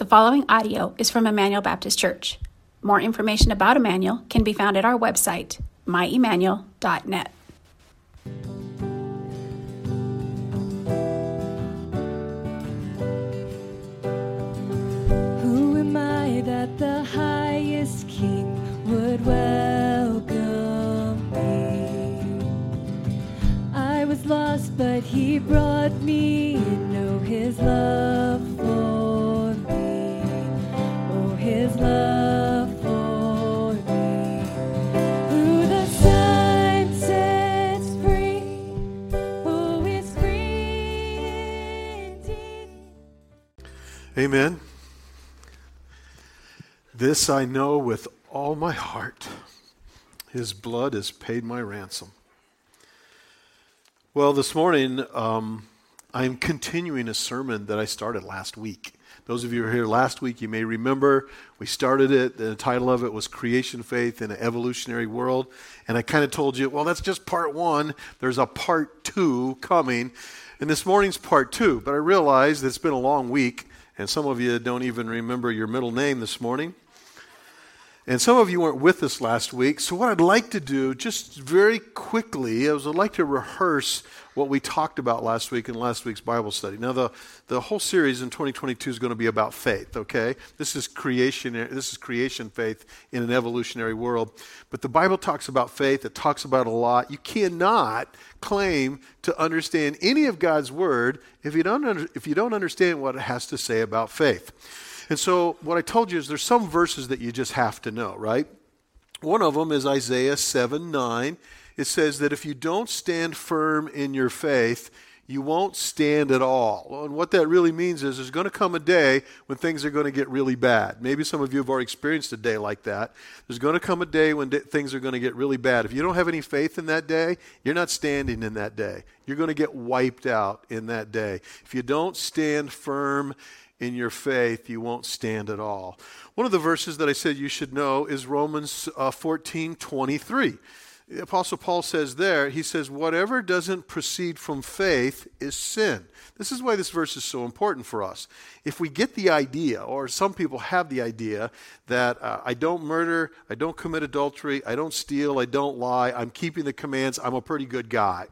The following audio is from Emmanuel Baptist Church. More information about Emmanuel can be found at our website, myemmanuel.net. Who am I that the highest king would welcome me? I was lost, but he brought me in. Know his love Amen. This I know with all my heart. His blood has paid my ransom. Well, this morning, um, I'm continuing a sermon that I started last week. Those of you who were here last week, you may remember we started it. The title of it was Creation Faith in an Evolutionary World. And I kind of told you, well, that's just part one. There's a part two coming. And this morning's part two. But I realized it's been a long week, and some of you don't even remember your middle name this morning. And some of you weren't with us last week. So, what I'd like to do, just very quickly, is I'd like to rehearse what we talked about last week in last week's Bible study. Now, the, the whole series in 2022 is going to be about faith, okay? This is creation, this is creation faith in an evolutionary world. But the Bible talks about faith, it talks about a lot. You cannot claim to understand any of God's word if you don't, under, if you don't understand what it has to say about faith. And so, what I told you is there's some verses that you just have to know, right? One of them is Isaiah 7 9. It says that if you don't stand firm in your faith, you won't stand at all. And what that really means is there's going to come a day when things are going to get really bad. Maybe some of you have already experienced a day like that. There's going to come a day when things are going to get really bad. If you don't have any faith in that day, you're not standing in that day. You're going to get wiped out in that day. If you don't stand firm in your faith, you won't stand at all. One of the verses that I said you should know is Romans uh, 14 23. The Apostle Paul says there, he says, whatever doesn't proceed from faith is sin. This is why this verse is so important for us. If we get the idea, or some people have the idea, that uh, I don't murder, I don't commit adultery, I don't steal, I don't lie, I'm keeping the commands, I'm a pretty good guy.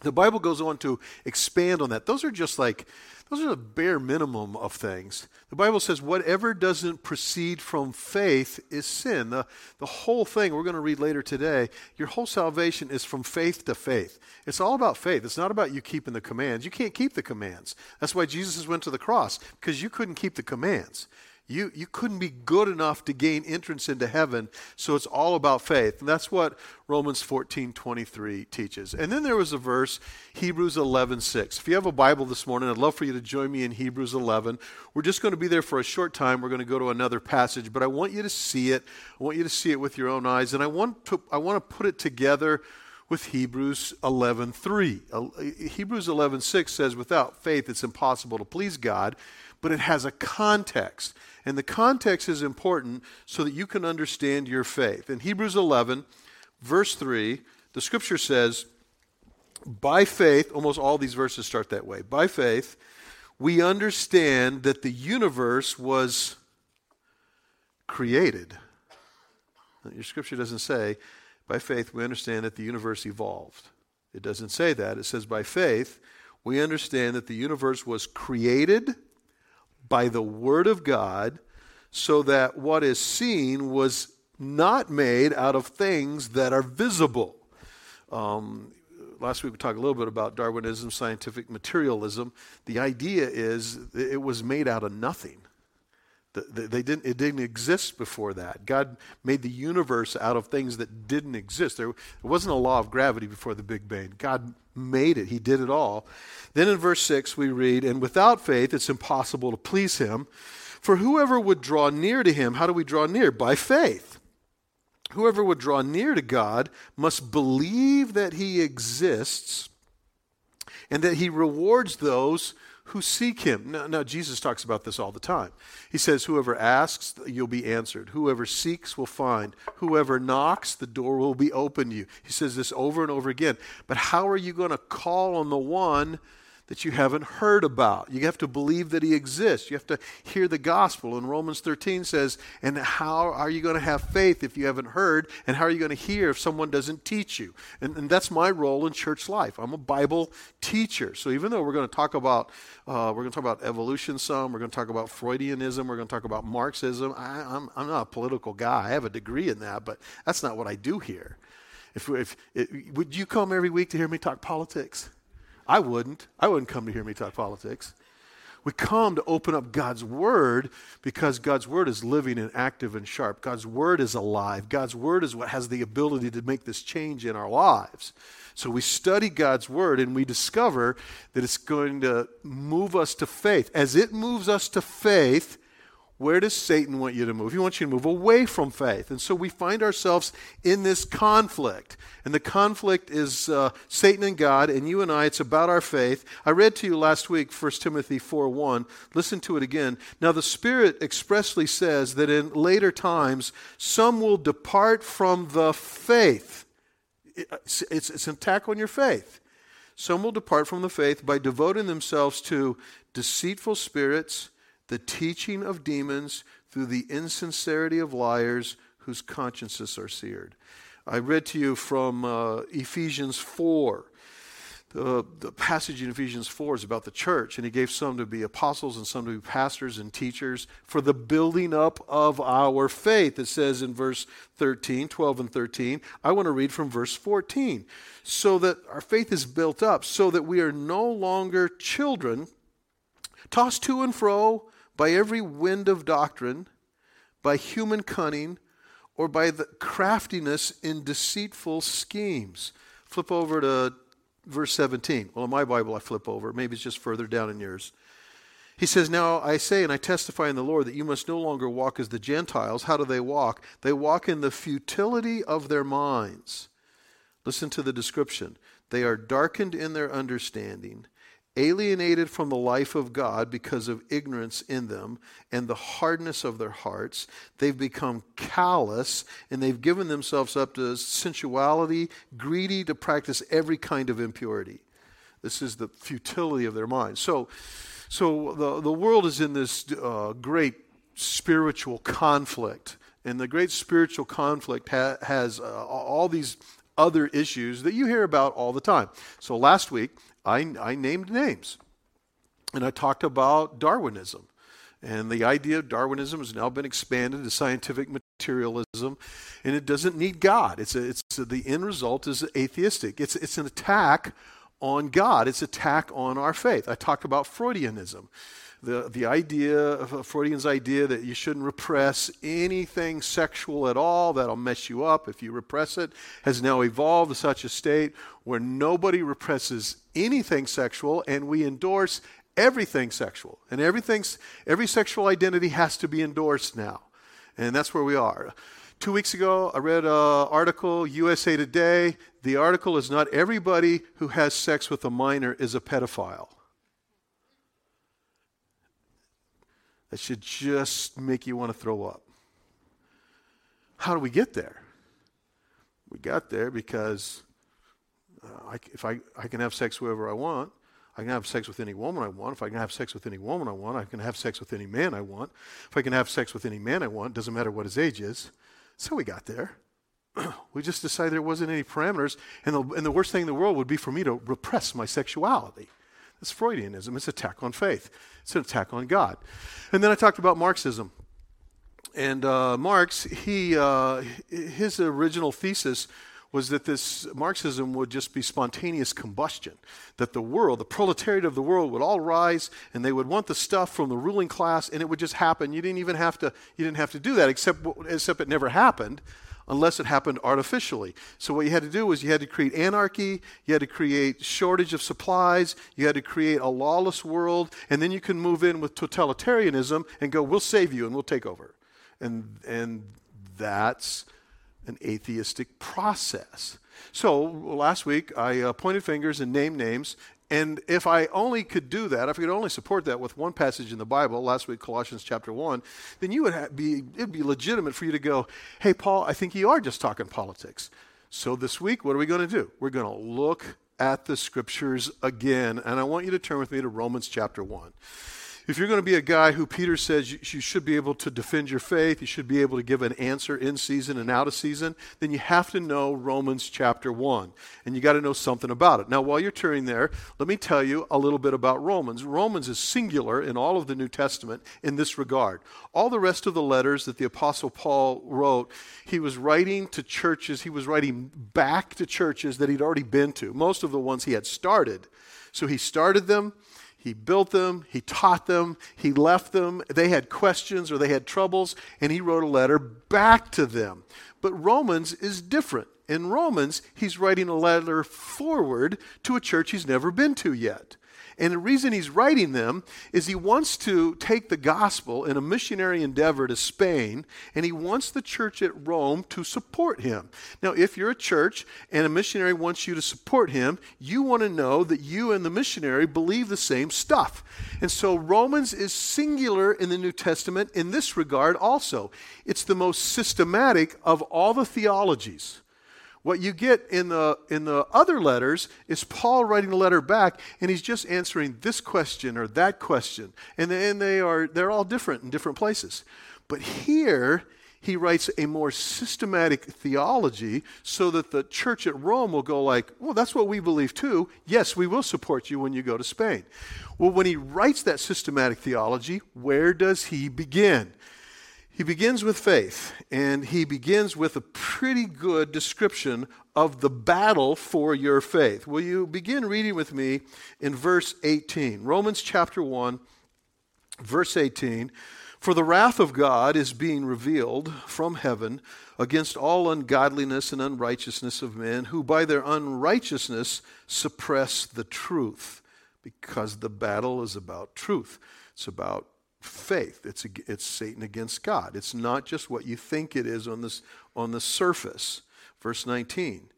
The Bible goes on to expand on that. Those are just like, those are the bare minimum of things. The Bible says whatever doesn't proceed from faith is sin. The, the whole thing, we're going to read later today, your whole salvation is from faith to faith. It's all about faith. It's not about you keeping the commands. You can't keep the commands. That's why Jesus went to the cross, because you couldn't keep the commands. You, you couldn't be good enough to gain entrance into heaven, so it's all about faith. And that's what Romans 14 23 teaches. And then there was a verse, Hebrews 11 6. If you have a Bible this morning, I'd love for you to join me in Hebrews 11. We're just going to be there for a short time. We're going to go to another passage, but I want you to see it. I want you to see it with your own eyes. And I want to, I want to put it together with Hebrews 11:3. Uh, Hebrews 11:6 says without faith it's impossible to please God, but it has a context. And the context is important so that you can understand your faith. In Hebrews 11, verse 3, the scripture says, By faith, almost all these verses start that way. By faith, we understand that the universe was created. Your scripture doesn't say, by faith, we understand that the universe evolved. It doesn't say that. It says, by faith, we understand that the universe was created by the Word of God, so that what is seen was not made out of things that are visible. Um, last week we talked a little bit about Darwinism, scientific materialism. The idea is it was made out of nothing. They didn't, it didn't exist before that. God made the universe out of things that didn't exist. There, wasn't a law of gravity before the Big Bang. God made it, He did it all. Then in verse 6, we read, And without faith, it's impossible to please Him. For whoever would draw near to Him, how do we draw near? By faith. Whoever would draw near to God must believe that He exists and that He rewards those who seek him. Now, Jesus talks about this all the time. He says, Whoever asks, you'll be answered. Whoever seeks will find. Whoever knocks, the door will be opened to you. He says this over and over again. But how are you going to call on the one that you haven't heard about. You have to believe that he exists. You have to hear the gospel. And Romans 13 says, And how are you going to have faith if you haven't heard? And how are you going to hear if someone doesn't teach you? And, and that's my role in church life. I'm a Bible teacher. So even though we're going to talk about uh, we're going to talk about evolution some, we're going to talk about Freudianism, we're going to talk about Marxism. I, I'm, I'm not a political guy. I have a degree in that, but that's not what I do here. If, if, it, would you come every week to hear me talk politics? I wouldn't. I wouldn't come to hear me talk politics. We come to open up God's Word because God's Word is living and active and sharp. God's Word is alive. God's Word is what has the ability to make this change in our lives. So we study God's Word and we discover that it's going to move us to faith. As it moves us to faith, where does Satan want you to move? He wants you to move away from faith. And so we find ourselves in this conflict. And the conflict is uh, Satan and God, and you and I, it's about our faith. I read to you last week 1 Timothy 4 1. Listen to it again. Now, the Spirit expressly says that in later times, some will depart from the faith. It's, it's, it's an attack on your faith. Some will depart from the faith by devoting themselves to deceitful spirits the teaching of demons through the insincerity of liars whose consciences are seared. I read to you from uh, Ephesians 4. The, the passage in Ephesians 4 is about the church, and he gave some to be apostles and some to be pastors and teachers for the building up of our faith. It says in verse 13, 12 and 13. I want to read from verse 14. So that our faith is built up, so that we are no longer children, tossed to and fro by every wind of doctrine, by human cunning, or by the craftiness in deceitful schemes. Flip over to verse 17. Well, in my Bible, I flip over. Maybe it's just further down in yours. He says, Now I say and I testify in the Lord that you must no longer walk as the Gentiles. How do they walk? They walk in the futility of their minds. Listen to the description. They are darkened in their understanding alienated from the life of God because of ignorance in them and the hardness of their hearts. They've become callous and they've given themselves up to sensuality, greedy to practice every kind of impurity. This is the futility of their minds. So, so the, the world is in this uh, great spiritual conflict. And the great spiritual conflict ha- has uh, all these other issues that you hear about all the time. So last week, I, I named names. And I talked about Darwinism. And the idea of Darwinism has now been expanded to scientific materialism, and it doesn't need God. It's, a, it's a, the end result is atheistic. It's, it's an attack on God. It's an attack on our faith. I talked about Freudianism the, the idea Freudian's idea that you shouldn't repress anything sexual at all, that'll mess you up if you repress it, has now evolved to such a state where nobody represses anything sexual and we endorse everything sexual. And everything's, every sexual identity has to be endorsed now. And that's where we are. Two weeks ago, I read an article, USA Today. The article is not everybody who has sex with a minor is a pedophile. That should just make you want to throw up. How do we get there? We got there because uh, I, if I, I can have sex whoever I want, I can have sex with any woman I want. If I can have sex with any woman I want, I can have sex with any man I want. If I can have sex with any man I want, doesn't matter what his age is. So we got there. we just decided there wasn't any parameters, and the, and the worst thing in the world would be for me to repress my sexuality. It's Freudianism. It's an attack on faith. It's an attack on God. And then I talked about Marxism. And uh, Marx, he, uh, his original thesis was that this Marxism would just be spontaneous combustion, that the world, the proletariat of the world, would all rise, and they would want the stuff from the ruling class, and it would just happen. You didn't even have to, you didn't have to do that, except, except it never happened unless it happened artificially. So what you had to do was you had to create anarchy, you had to create shortage of supplies, you had to create a lawless world, and then you can move in with totalitarianism and go, we'll save you and we'll take over. And, and that's an atheistic process. So last week I uh, pointed fingers and named names, and if I only could do that, if I could only support that with one passage in the Bible, last week Colossians chapter 1, then you would be it'd be legitimate for you to go, "Hey Paul, I think you are just talking politics." So this week, what are we going to do? We're going to look at the scriptures again, and I want you to turn with me to Romans chapter 1 if you're going to be a guy who Peter says you, should be able to defend your faith, you should be able to give an answer in season and out of season, then you have to know Romans chapter 1. And you got to know something about it. Now, while you're turning there, let me tell you a little bit about Romans. Romans is singular in all of the New Testament in this regard. All the rest of the letters that the Apostle Paul wrote, he was writing to churches, he was writing back to churches that he'd already been to, most of the ones he had started. So he started them he built them, he taught them, he left them. They had questions or they had troubles, and he wrote a letter back to them. But Romans is different. In Romans, he's writing a letter forward to a church he's never been to yet. And the reason he's writing them is he wants to take the gospel in a missionary endeavor to Spain, and he wants the church at Rome to support him. Now, if you're a church and a missionary wants you to support him, you want to know that you and the missionary believe the same stuff. And so Romans is singular in the New Testament in this regard also. It's the most systematic of all the theologies. What you get in the, in the other letters is Paul writing the letter back, and he's just answering this question or that question. And, and they are, they're all different in different places. But here, he writes a more systematic theology so that the church at Rome will go like, well, that's what we believe too. Yes, we will support you when you go to Spain. Well, when he writes that systematic theology, where does he begin? He begins with faith, and he begins with a pretty good description of the battle for your faith. Will you begin reading with me in verse 18? Romans chapter 1, verse 18. For the wrath of God is being revealed from heaven against all ungodliness and unrighteousness of men, who by their unrighteousness suppress the truth, because the battle is about truth. It's about faith. It's, a, it's Satan against God. It's not just what you think it is on, this, on the surface. Verse 19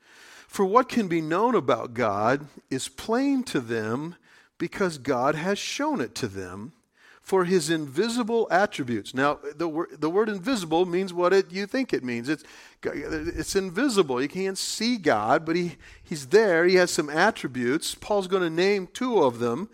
For what can be known about God is plain to them because God has shown it to them. For his invisible attributes. Now, the, the word invisible means what it, you think it means. It's, it's invisible. You can't see God, but he, he's there. He has some attributes. Paul's going to name two of them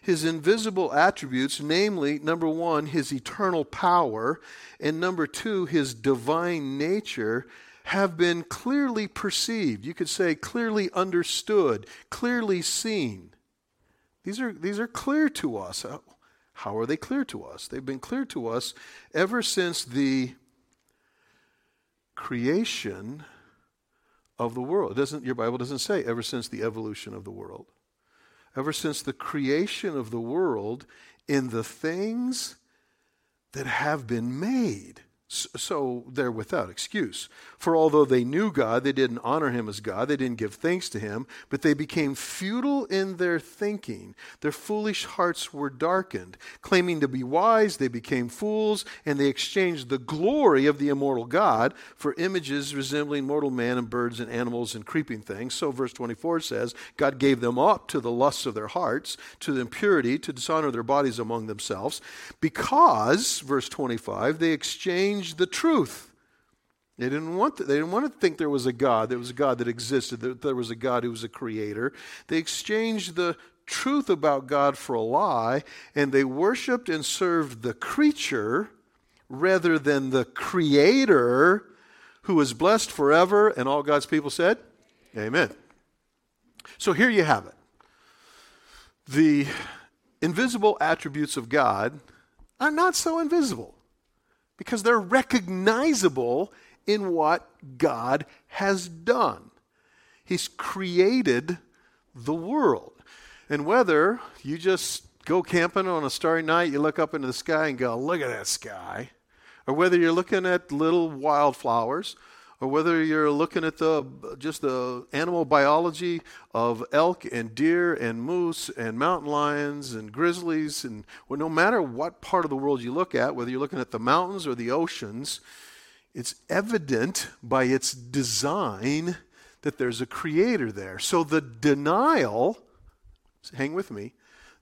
his invisible attributes, namely, number one, his eternal power, and number two, his divine nature, have been clearly perceived. You could say clearly understood, clearly seen. These are, these are clear to us. How are they clear to us? They've been clear to us ever since the creation of the world. It doesn't, your Bible doesn't say ever since the evolution of the world ever since the creation of the world in the things that have been made. So they're without excuse. For although they knew God, they didn't honor him as God, they didn't give thanks to him, but they became futile in their thinking. Their foolish hearts were darkened. Claiming to be wise, they became fools, and they exchanged the glory of the immortal God for images resembling mortal man and birds and animals and creeping things. So verse 24 says, God gave them up to the lusts of their hearts, to the impurity, to dishonor their bodies among themselves, because, verse 25, they exchanged the truth. They didn't want to, they didn't want to think there was a God, there was a God that existed, that there was a God who was a creator. They exchanged the truth about God for a lie, and they worshiped and served the creature rather than the creator who is blessed forever. And all God's people said, Amen. So here you have it. The invisible attributes of God are not so invisible because they're recognizable in what God has done. He's created the world. And whether you just go camping on a starry night, you look up into the sky and go, look at that sky, or whether you're looking at little wildflowers, or whether you're looking at the just the animal biology of elk and deer and moose and mountain lions and grizzlies and well, no matter what part of the world you look at, whether you're looking at the mountains or the oceans, it's evident by its design that there's a creator there. So the denial, hang with me,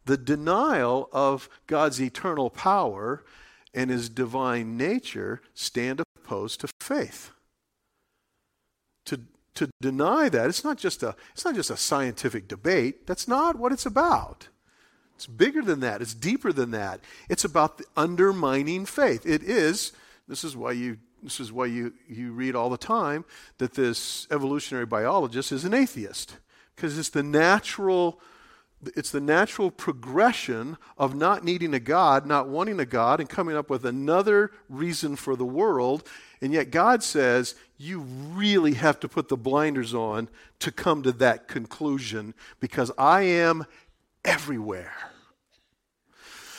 the denial of God's eternal power and his divine nature stand opposed to faith to to deny that. It's not just a it's not just a scientific debate. That's not what it's about. It's bigger than that. It's deeper than that. It's about the undermining faith. It is. This is why you this is why you, you read all the time that this evolutionary biologist is an atheist because it's the natural it's the natural progression of not needing a God, not wanting a God, and coming up with another reason for the world. And yet God says you really have to put the blinders on to come to that conclusion because I am everywhere.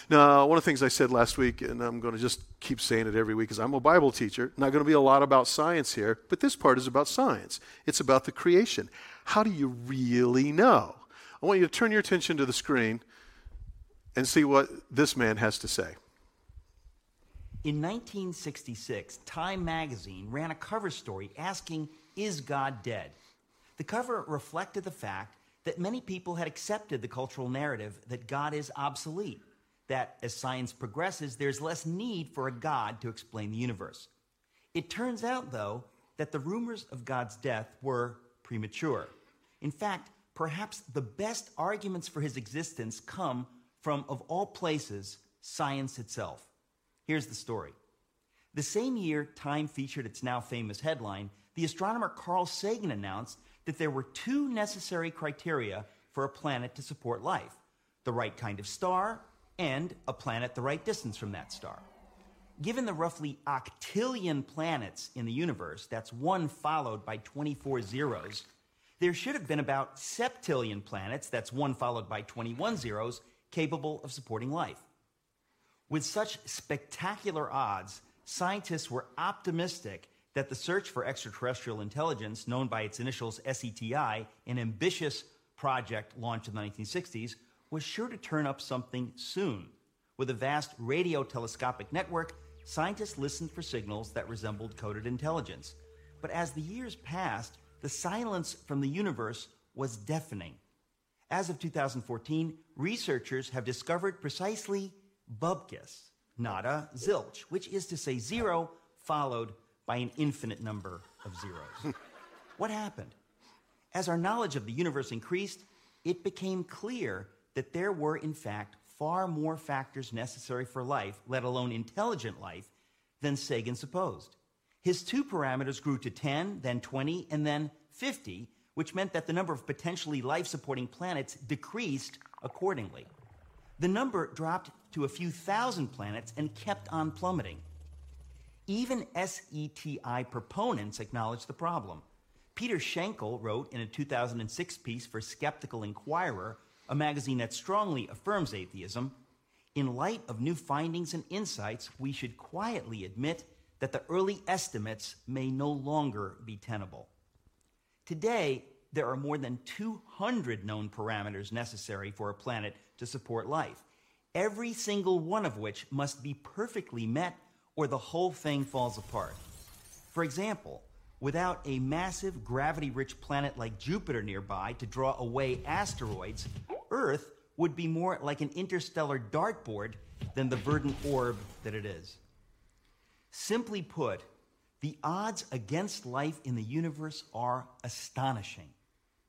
Now, one of the things I said last week, and I'm going to just keep saying it every week, is I'm a Bible teacher. Not going to be a lot about science here, but this part is about science. It's about the creation. How do you really know? I want you to turn your attention to the screen and see what this man has to say. In 1966, Time magazine ran a cover story asking, Is God dead? The cover reflected the fact that many people had accepted the cultural narrative that God is obsolete, that as science progresses, there's less need for a God to explain the universe. It turns out, though, that the rumors of God's death were premature. In fact, perhaps the best arguments for his existence come from, of all places, science itself. Here's the story. The same year Time featured its now famous headline, the astronomer Carl Sagan announced that there were two necessary criteria for a planet to support life the right kind of star and a planet the right distance from that star. Given the roughly octillion planets in the universe, that's one followed by 24 zeros, there should have been about septillion planets, that's one followed by 21 zeros, capable of supporting life. With such spectacular odds, scientists were optimistic that the search for extraterrestrial intelligence, known by its initials SETI, an ambitious project launched in the 1960s, was sure to turn up something soon. With a vast radio telescopic network, scientists listened for signals that resembled coded intelligence. But as the years passed, the silence from the universe was deafening. As of 2014, researchers have discovered precisely bubkis, nada, zilch, which is to say zero followed by an infinite number of zeros. what happened? As our knowledge of the universe increased, it became clear that there were, in fact, far more factors necessary for life, let alone intelligent life, than Sagan supposed. His two parameters grew to 10, then 20, and then 50, which meant that the number of potentially life supporting planets decreased accordingly. The number dropped to a few thousand planets and kept on plummeting. Even SETI proponents acknowledged the problem. Peter Schenkel wrote in a 2006 piece for Skeptical Inquirer, a magazine that strongly affirms atheism In light of new findings and insights, we should quietly admit that the early estimates may no longer be tenable. Today, there are more than 200 known parameters necessary for a planet to support life, every single one of which must be perfectly met or the whole thing falls apart. For example, without a massive gravity rich planet like Jupiter nearby to draw away asteroids, Earth would be more like an interstellar dartboard than the verdant orb that it is. Simply put, the odds against life in the universe are astonishing.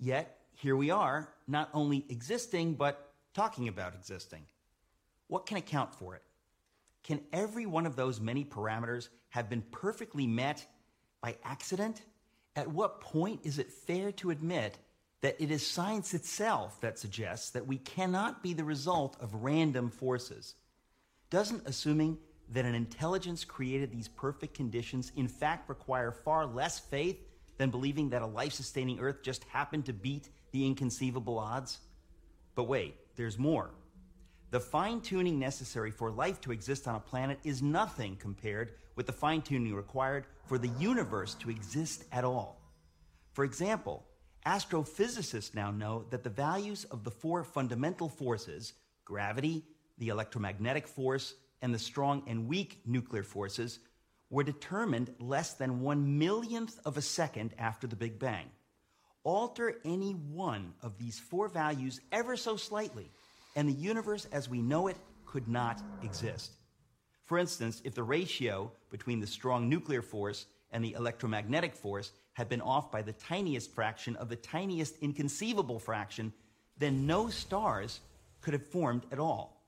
Yet, here we are, not only existing, but talking about existing. What can account for it? Can every one of those many parameters have been perfectly met by accident? At what point is it fair to admit that it is science itself that suggests that we cannot be the result of random forces? Doesn't assuming that an intelligence created these perfect conditions in fact require far less faith than believing that a life sustaining earth just happened to beat the inconceivable odds? But wait, there's more. The fine tuning necessary for life to exist on a planet is nothing compared with the fine tuning required for the universe to exist at all. For example, astrophysicists now know that the values of the four fundamental forces gravity, the electromagnetic force, and the strong and weak nuclear forces were determined less than one millionth of a second after the Big Bang. Alter any one of these four values ever so slightly, and the universe as we know it could not exist. For instance, if the ratio between the strong nuclear force and the electromagnetic force had been off by the tiniest fraction of the tiniest inconceivable fraction, then no stars could have formed at all.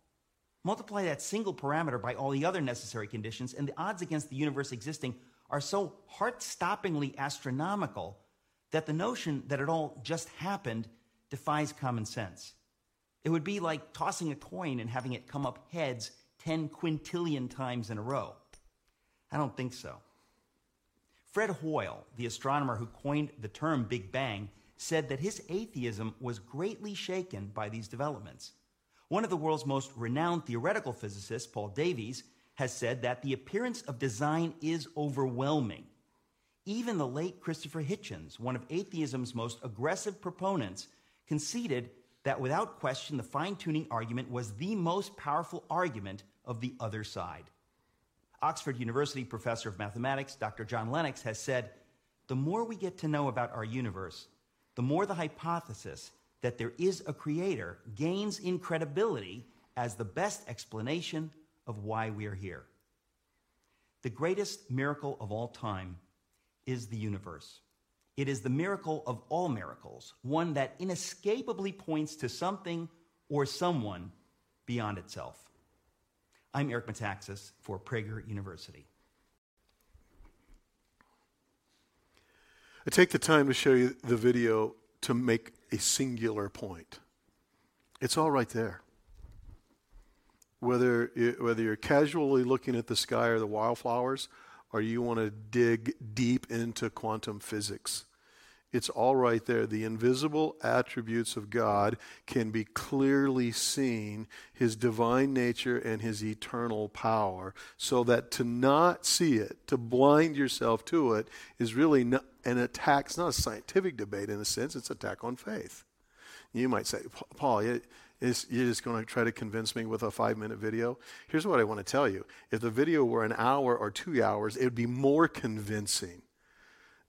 Multiply that single parameter by all the other necessary conditions, and the odds against the universe existing are so heart stoppingly astronomical that the notion that it all just happened defies common sense. It would be like tossing a coin and having it come up heads 10 quintillion times in a row. I don't think so. Fred Hoyle, the astronomer who coined the term Big Bang, said that his atheism was greatly shaken by these developments. One of the world's most renowned theoretical physicists, Paul Davies, has said that the appearance of design is overwhelming. Even the late Christopher Hitchens, one of atheism's most aggressive proponents, conceded that without question the fine tuning argument was the most powerful argument of the other side. Oxford University professor of mathematics, Dr. John Lennox, has said the more we get to know about our universe, the more the hypothesis that there is a creator gains in credibility as the best explanation of why we are here. The greatest miracle of all time is the universe. It is the miracle of all miracles, one that inescapably points to something or someone beyond itself. I'm Eric Metaxas for Prager University. I take the time to show you the video to make a singular point. It's all right there. Whether, whether you're casually looking at the sky or the wildflowers, or you want to dig deep into quantum physics. It's all right there. The invisible attributes of God can be clearly seen, his divine nature and his eternal power, so that to not see it, to blind yourself to it, is really not an attack. It's not a scientific debate in a sense, it's an attack on faith. You might say, Paul, you're just going to try to convince me with a five minute video? Here's what I want to tell you. If the video were an hour or two hours, it would be more convincing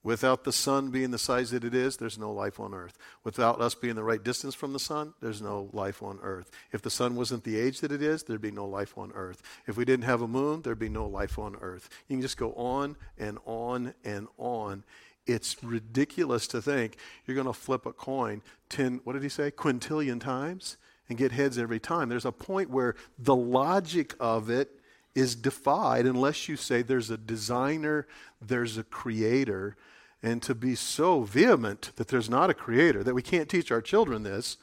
Without the sun being the size that it is, there's no life on earth. Without us being the right distance from the sun, there's no life on earth. If the sun wasn't the age that it is, there'd be no life on earth. If we didn't have a moon, there'd be no life on earth. You can just go on and on and on. It's ridiculous to think you're going to flip a coin 10, what did he say, quintillion times and get heads every time. There's a point where the logic of it is defied unless you say there's a designer, there's a creator and to be so vehement that there's not a creator, that we can't teach our children this,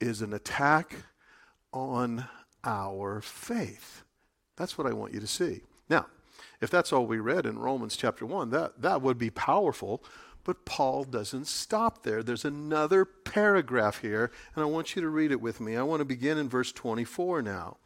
is an attack on our faith. That's what I want you to see. Now, if that's all we read in Romans chapter 1, that, that would be powerful, but Paul doesn't stop there. There's another paragraph here, and I want you to read it with me. I want to begin in verse 24 now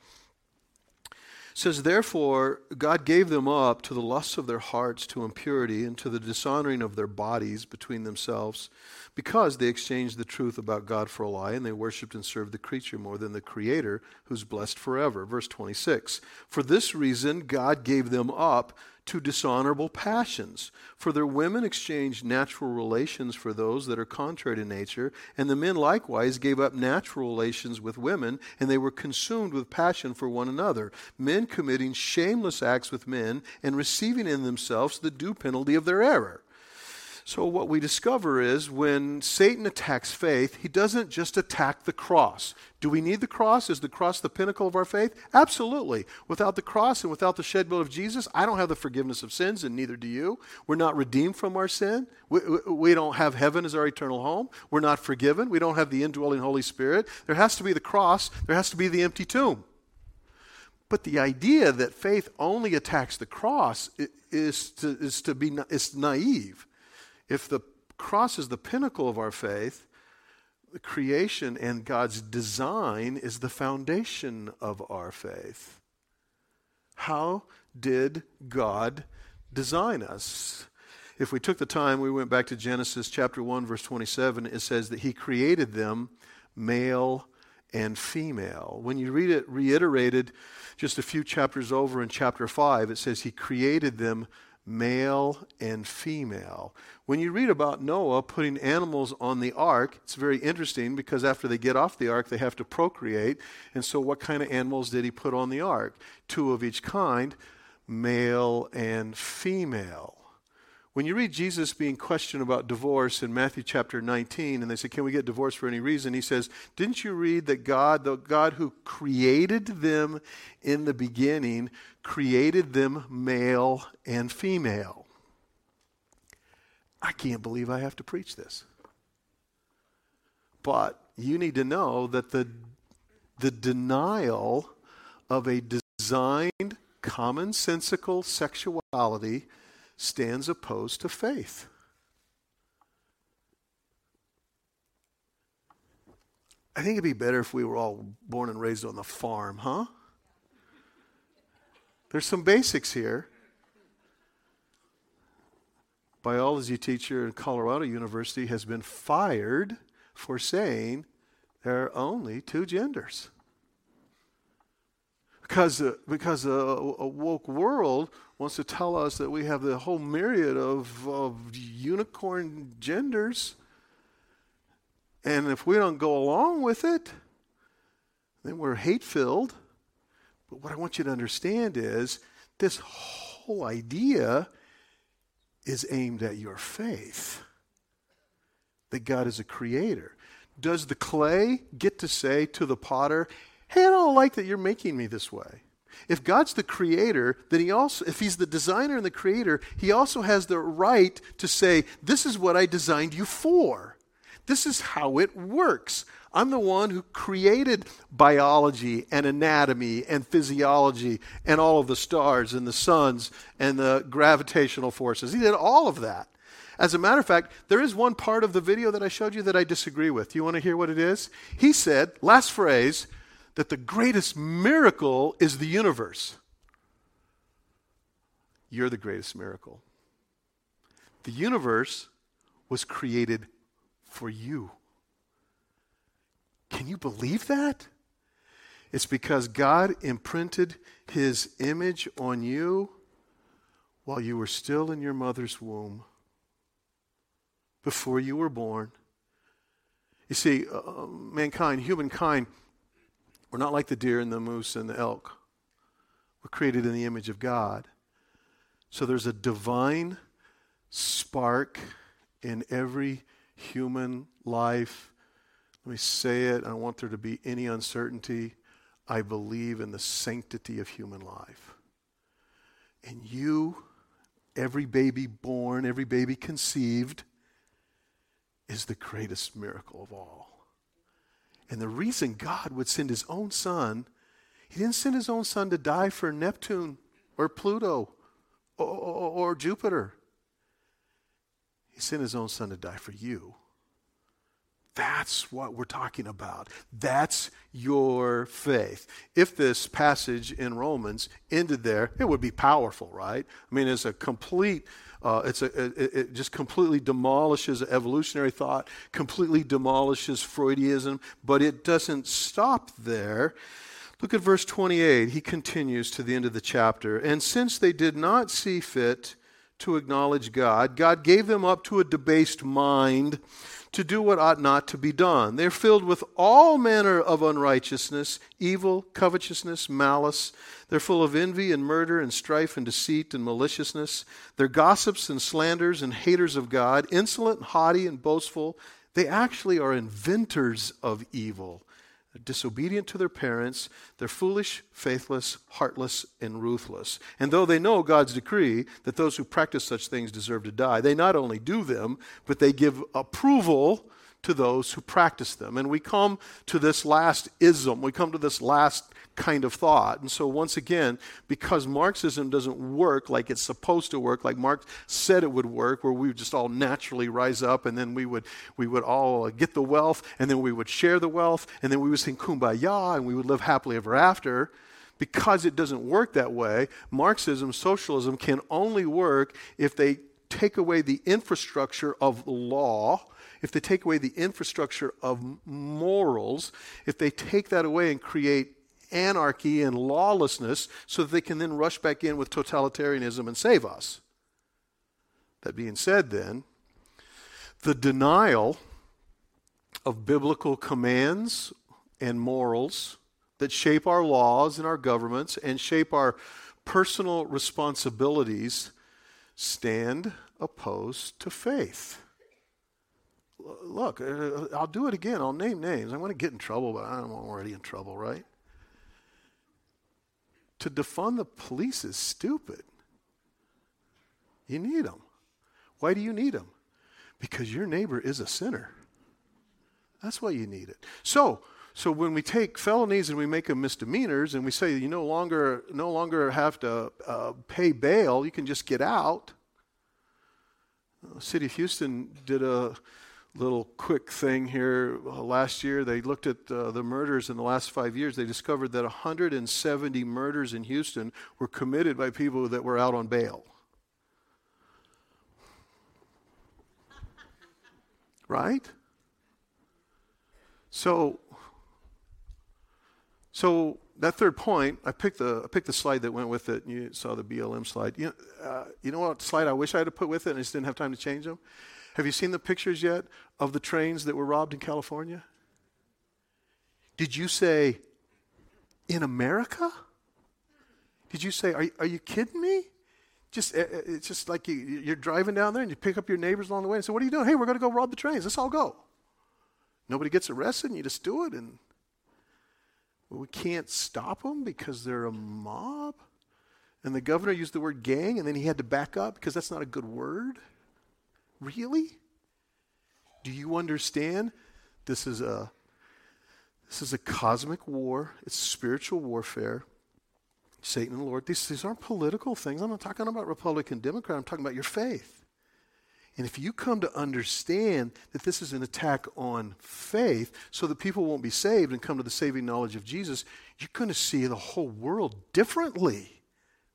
says, Therefore, God gave them up to the lusts of their hearts, to impurity, and to the dishonoring of their bodies between themselves, because they exchanged the truth about God for a lie, and they worshipped and served the creature more than the Creator, who's blessed forever. Verse 26 For this reason, God gave them up to dishonorable passions. For their women exchanged natural relations for those that are contrary to nature, and the men likewise gave up natural relations with women, and they were consumed with passion for one another, men committing shameless acts with men, and receiving in themselves the due penalty of their error. So, what we discover is when Satan attacks faith, he doesn't just attack the cross. Do we need the cross? Is the cross the pinnacle of our faith? Absolutely. Without the cross and without the shed blood of Jesus, I don't have the forgiveness of sins, and neither do you. We're not redeemed from our sin. We, we don't have heaven as our eternal home. We're not forgiven. We don't have the indwelling Holy Spirit. There has to be the cross, there has to be the empty tomb. But the idea that faith only attacks the cross is to, is to be is naive. If the cross is the pinnacle of our faith, the creation and God's design is the foundation of our faith. How did God design us? If we took the time, we went back to Genesis chapter 1, verse 27, it says that He created them male and female. When you read it reiterated just a few chapters over in chapter 5, it says He created them male and female. When you read about Noah putting animals on the ark, it's very interesting because after they get off the ark, they have to procreate. And so, what kind of animals did he put on the ark? Two of each kind, male and female. When you read Jesus being questioned about divorce in Matthew chapter 19, and they say, Can we get divorced for any reason? He says, Didn't you read that God, the God who created them in the beginning, created them male and female? I can't believe I have to preach this. But you need to know that the, the denial of a designed, commonsensical sexuality stands opposed to faith. I think it'd be better if we were all born and raised on the farm, huh? There's some basics here. Biology teacher in Colorado University has been fired for saying there are only two genders. Because, uh, because a, a, woke world wants to tell us that we have the whole myriad of, of unicorn genders. And if we don't go along with it, then we're hate filled. But what I want you to understand is this whole idea is aimed at your faith that God is a creator. Does the clay get to say to the potter, Hey, I don't like that you're making me this way? If God's the creator, then he also, if he's the designer and the creator, he also has the right to say, This is what I designed you for. This is how it works. I'm the one who created biology and anatomy and physiology and all of the stars and the suns and the gravitational forces. He did all of that. As a matter of fact, there is one part of the video that I showed you that I disagree with. Do you want to hear what it is? He said, last phrase, that the greatest miracle is the universe. You're the greatest miracle. The universe was created for you. Can you believe that? It's because God imprinted his image on you while you were still in your mother's womb, before you were born. You see, uh, mankind, humankind, we're not like the deer and the moose and the elk. We're created in the image of God. So there's a divine spark in every human life. Let me say it. I don't want there to be any uncertainty. I believe in the sanctity of human life. And you, every baby born, every baby conceived, is the greatest miracle of all. And the reason God would send his own son, he didn't send his own son to die for Neptune or Pluto or, or, or Jupiter. He sent his own son to die for you. That's what we're talking about. That's your faith. If this passage in Romans ended there, it would be powerful, right? I mean, it's a complete uh, it's a, it, it, just completely demolishes evolutionary thought, completely demolishes Freudianism, but it doesn't stop there. Look at verse 28. He continues to the end of the chapter. And since they did not see fit to acknowledge God, God gave them up to a debased mind to do what ought not to be done. They're filled with all manner of unrighteousness, evil, covetousness, malice. They're full of envy and murder and strife and deceit and maliciousness. They're gossips and slanders and haters of God, insolent, haughty, and boastful. They actually are inventors of evil disobedient to their parents. They're foolish, faithless, heartless, and ruthless. And though they know God's decree that those who practice such things deserve to die, they not only do them, but they give approval to those who practice them. And we come to this last ism, we come to this last kind of thought. And so, once again, because Marxism doesn't work like it's supposed to work, like Marx said it would work, where we would just all naturally rise up and then we would, we would all uh, get the wealth and then we would share the wealth and then we would sing kumbaya and we would live happily ever after. Because it doesn't work that way, Marxism, socialism can only work if they take away the infrastructure of law if they take away the infrastructure of morals, if they take that away and create anarchy and lawlessness so that they can then rush back in with totalitarianism and save us. That being said, then, the denial of biblical commands and morals that shape our laws and our governments and shape our personal responsibilities stand opposed to faith. Look, uh, I'll do it again. I'll name names. I'm going to get in trouble, but I'm already in trouble, right? To defund the police is stupid. You need them. Why do you need them? Because your neighbor is a sinner. That's why you need it. So, so when we take felonies and we make them misdemeanors and we say you no longer no longer have to uh, pay bail, you can just get out. The uh, City of Houston did a little quick thing here uh, last year. They looked at uh, the murders in the last five years. They discovered that 170 murders in Houston were committed by people that were out on bail. Right? So, so that third point, I picked the I picked the slide that went with it. And You saw the BLM slide. You uh, you know what slide I wish I had to put with it, and I just didn't have time to change them. Have you seen the pictures yet of the trains that were robbed in California? Did you say in America? Did you say, are, are you kidding me? Just, uh, uh, it's just like you, you're driving down there and you pick up your neighbors along the way and say, What are you doing? Hey, we're going to go rob the trains. Let's all go. Nobody gets arrested and you just do it. And we can't stop them because they're a mob. And the governor used the word gang and then he had to back up because that's not a good word. Really? Do you understand? This is a this is a cosmic war. It's spiritual warfare. Satan and the Lord. These, these aren't political things. I'm not talking about Republican, Democrat. I'm talking about your faith. And if you come to understand that this is an attack on faith so that people won't be saved and come to the saving knowledge of Jesus, you're going to see the whole world differently.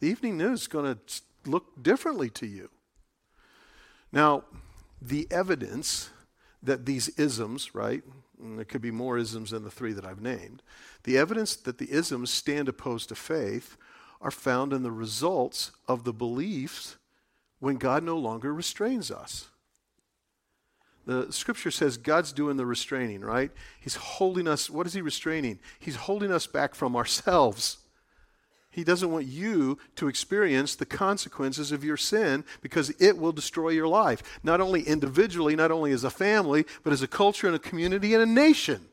The evening news is going to look differently to you. Now, the evidence that these isms, right, there could be more isms than the three that I've named, the evidence that the isms stand opposed to faith are found in the results of the beliefs when God no longer restrains us. The scripture says God's doing the restraining, right? He's holding us. What is He restraining? He's holding us back from ourselves. He doesn't want you to experience the consequences of your sin because it will destroy your life, not only individually, not only as a family, but as a culture and a community and a nation.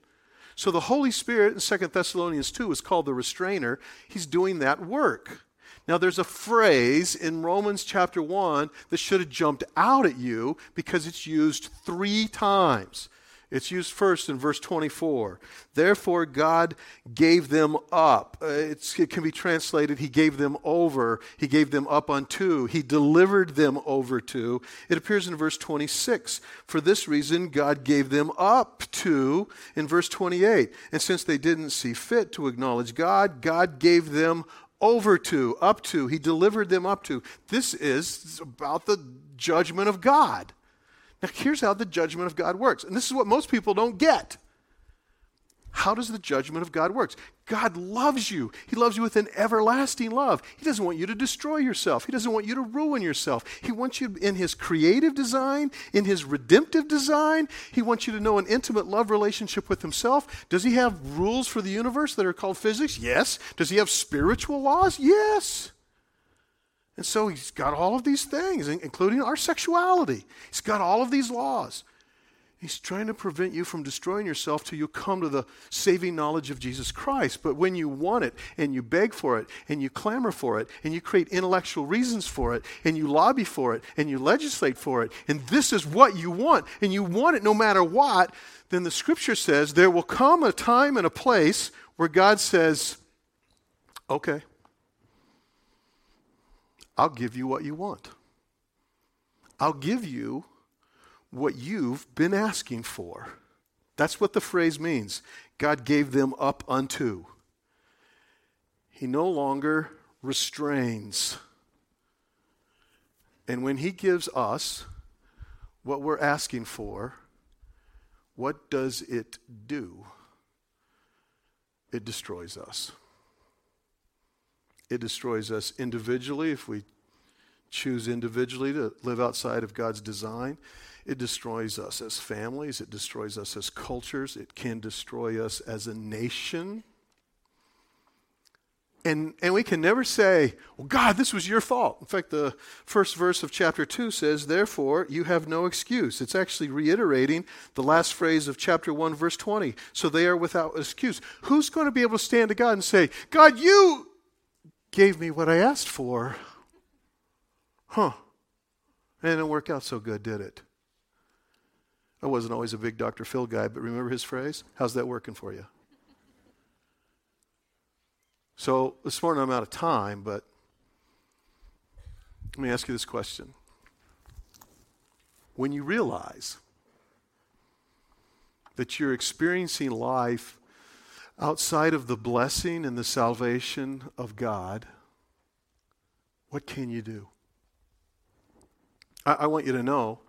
So the Holy Spirit in 2 Thessalonians 2 is called the restrainer. He's doing that work. Now, there's a phrase in Romans chapter 1 that should have jumped out at you because it's used three times. It's used first in verse 24. Therefore, God gave them up. Uh, it can be translated, He gave them over. He gave them up unto. He delivered them over to. It appears in verse 26. For this reason, God gave them up to in verse 28. And since they didn't see fit to acknowledge God, God gave them over to, up to, he delivered them up to. This is about the judgment of God. Now, here's how the judgment of God works. And this is what most people don't get. How does the judgment of God work? God loves you. He loves you with an everlasting love. He doesn't want you to destroy yourself. He doesn't want you to ruin yourself. He wants you in his creative design, in his redemptive design. He wants you to know an intimate love relationship with himself. Does he have rules for the universe that are called physics? Yes. Does he have spiritual laws? Yes. And so he's got all of these things, including our sexuality. He's got all of these laws. He's trying to prevent you from destroying yourself till you come to the saving knowledge of Jesus Christ. But when you want it and you beg for it and you clamor for it and you create intellectual reasons for it and you lobby for it and you legislate for it and this is what you want and you want it no matter what, then the scripture says there will come a time and a place where God says, okay, I'll give you what you want. I'll give you what you've been asking for. That's what the phrase means. God gave them up unto. He no longer restrains. And when He gives us what we're asking for, what does it do? It destroys us. It destroys us individually if we choose individually to live outside of God's design. It destroys us as families, it destroys us as cultures, it can destroy us as a nation. And, and we can never say, well, God, this was your fault. In fact, the first verse of chapter 2 says, Therefore, you have no excuse. It's actually reiterating the last phrase of chapter 1, verse 20. So they are without excuse. Who's going to be able to stand to God and say, God, you gave me what I asked for? Huh. And it didn't work out so good, did it? I wasn't always a big Dr. Phil guy, but remember his phrase? How's that working for you? So this morning I'm out of time, but let me ask you this question. When you realize that you're experiencing life outside of the blessing and the salvation of God, what can you do? I, I want you to know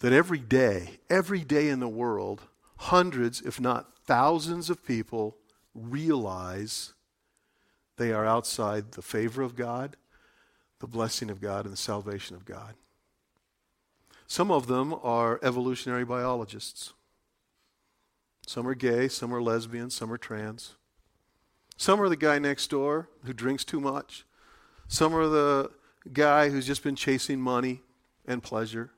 that every day, every day in the world, hundreds, if not thousands of people realize they are outside the favor of God, the blessing of God, and the salvation of God. Some of them are evolutionary biologists. Some are gay, some are lesbian, some are trans. Some are the guy next door who drinks too much. Some are the guy who's just been chasing money and pleasure.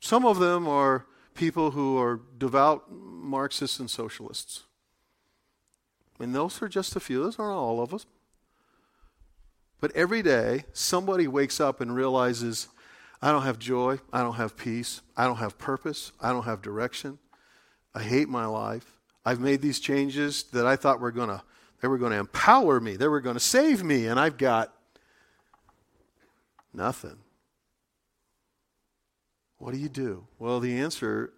Some of them are people who are devout Marxists and socialists. And those are just a few, those aren't all of us. But every day, somebody wakes up and realizes, I don't have joy, I don't have peace, I don't have purpose, I don't have direction. I hate my life. I've made these changes that I thought were going to they were going to empower me, they were going to save me, and I've got nothing. What do you do? Well, the answer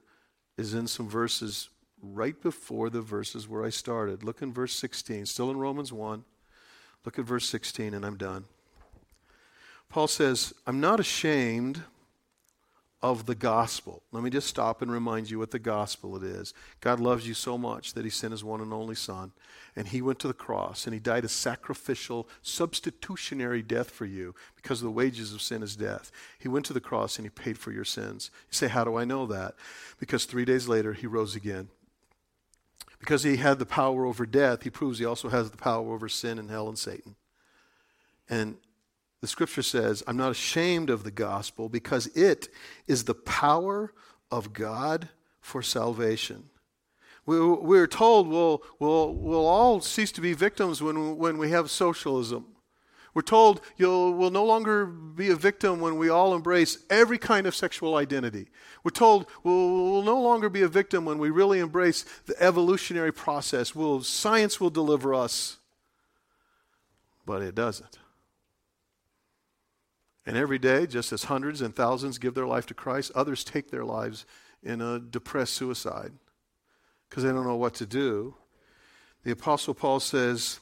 is in some verses right before the verses where I started. Look in verse 16, still in Romans 1. Look at verse 16, and I'm done. Paul says, I'm not ashamed of the gospel. Let me just stop and remind you what the gospel it is. God loves you so much that he sent his one and only Son, and he went to the cross, and he died a sacrificial, substitutionary death for you because the wages of sin is death. He went to the cross and he paid for your sins. You say, How do I know that? Because three days later, he rose again. Because he had the power over death, he proves he also has the power over sin and hell and Satan. And the scripture says, I'm not ashamed of the gospel because it is the power of God for salvation. We, we're told we'll, we'll, we'll all cease to be victims when, when we have socialism. We're told you'll will no longer be a victim when we all embrace every kind of sexual identity. We're told we'll, we'll no longer be a victim when we really embrace the evolutionary process. Will science will deliver us, but it doesn't. And every day, just as hundreds and thousands give their life to Christ, others take their lives in a depressed suicide because they don't know what to do. The Apostle Paul says,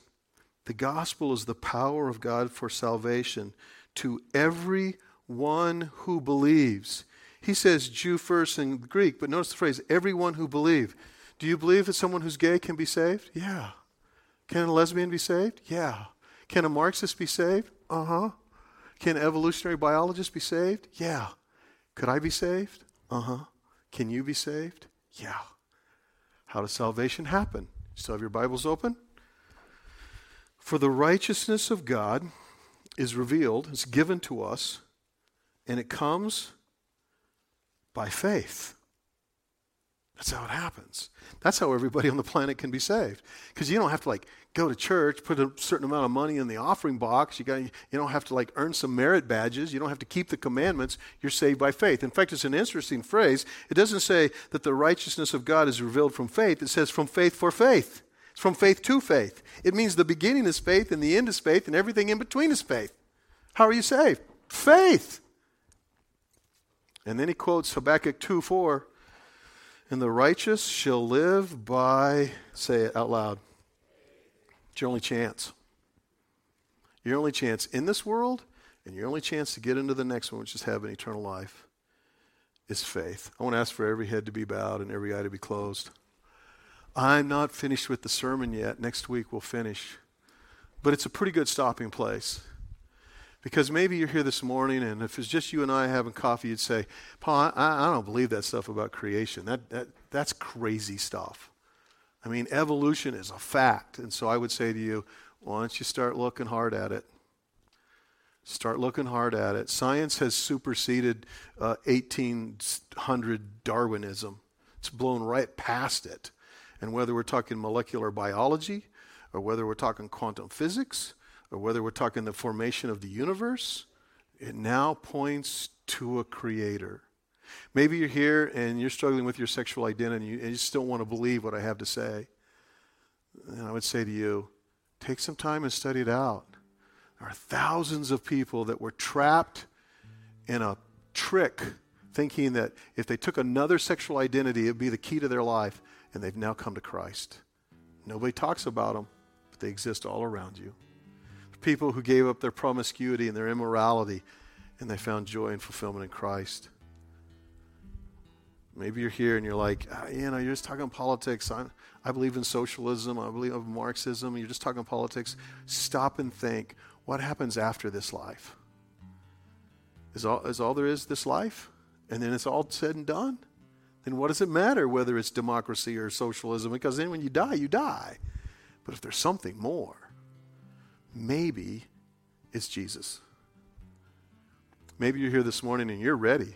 The gospel is the power of God for salvation to every one who believes. He says Jew first in Greek, but notice the phrase, everyone who believe. Do you believe that someone who's gay can be saved? Yeah. Can a lesbian be saved? Yeah. Can a Marxist be saved? Uh huh. Can evolutionary biologists be saved? Yeah. Could I be saved? Uh huh. Can you be saved? Yeah. How does salvation happen? Still have your Bibles open? For the righteousness of God is revealed, it's given to us, and it comes by faith. That's how it happens. That's how everybody on the planet can be saved. Because you don't have to like go to church, put a certain amount of money in the offering box. You got you don't have to like earn some merit badges. You don't have to keep the commandments. You're saved by faith. In fact, it's an interesting phrase. It doesn't say that the righteousness of God is revealed from faith. It says from faith for faith. It's from faith to faith. It means the beginning is faith and the end is faith and everything in between is faith. How are you saved? Faith. And then he quotes Habakkuk 2 4. And the righteous shall live by, say it out loud. It's your only chance. Your only chance in this world and your only chance to get into the next one, which is having eternal life, is faith. I want to ask for every head to be bowed and every eye to be closed. I'm not finished with the sermon yet. Next week we'll finish. But it's a pretty good stopping place. Because maybe you're here this morning, and if it's just you and I having coffee, you'd say, Paul, I, I don't believe that stuff about creation. That, that, that's crazy stuff. I mean, evolution is a fact. And so I would say to you, Why don't you start looking hard at it? Start looking hard at it. Science has superseded uh, 1800 Darwinism. It's blown right past it. And whether we're talking molecular biology, or whether we're talking quantum physics, or whether we're talking the formation of the universe, it now points to a creator. Maybe you're here and you're struggling with your sexual identity and you just don't want to believe what I have to say. And I would say to you, take some time and study it out. There are thousands of people that were trapped in a trick, thinking that if they took another sexual identity, it would be the key to their life, and they've now come to Christ. Nobody talks about them, but they exist all around you. People who gave up their promiscuity and their immorality, and they found joy and fulfillment in Christ. Maybe you're here and you're like, ah, you know, you're just talking politics. i I believe in socialism. I believe in Marxism. You're just talking politics. Stop and think what happens after this life? Is all, is all there is this life? And then it's all said and done? Then what does it matter whether it's democracy or socialism? Because then when you die, you die. But if there's something more, maybe it's Jesus. Maybe you're here this morning and you're ready.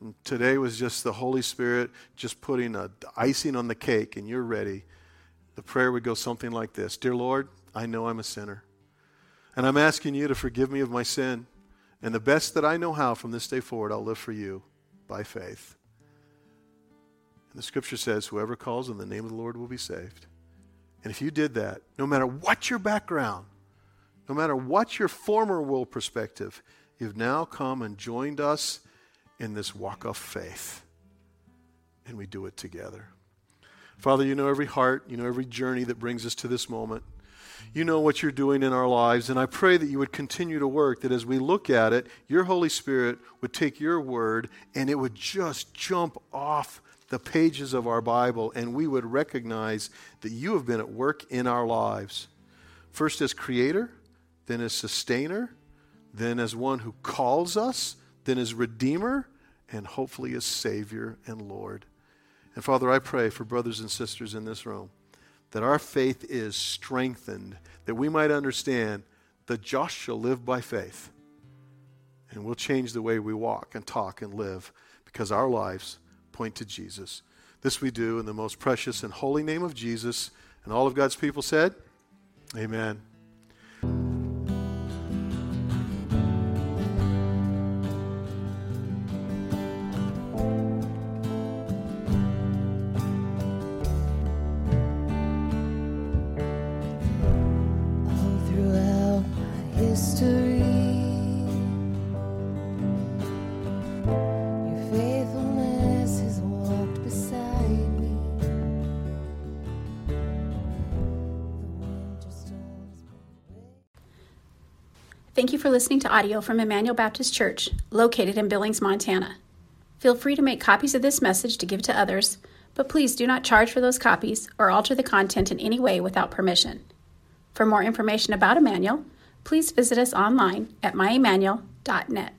And today was just the Holy Spirit just putting a icing on the cake and you're ready. The prayer would go something like this Dear Lord, I know I'm a sinner. And I'm asking you to forgive me of my sin. And the best that I know how from this day forward, I'll live for you by faith. And the scripture says, whoever calls on the name of the Lord will be saved. And if you did that, no matter what your background, no matter what your former world perspective, you've now come and joined us in this walk of faith. And we do it together. Father, you know every heart, you know every journey that brings us to this moment. You know what you're doing in our lives, and I pray that you would continue to work, that as we look at it, your Holy Spirit would take your word and it would just jump off the pages of our Bible, and we would recognize that you have been at work in our lives. First as creator, then as sustainer, then as one who calls us, then as redeemer, and hopefully as Savior and Lord. And Father, I pray for brothers and sisters in this room that our faith is strengthened, that we might understand that just shall live by faith. And we'll change the way we walk and talk and live because our lives point to Jesus. This we do in the most precious and holy name of Jesus. And all of God's people said, Amen. Listening to audio from Emmanuel Baptist Church, located in Billings, Montana. Feel free to make copies of this message to give to others, but please do not charge for those copies or alter the content in any way without permission. For more information about Emmanuel, please visit us online at myemmanuel.net.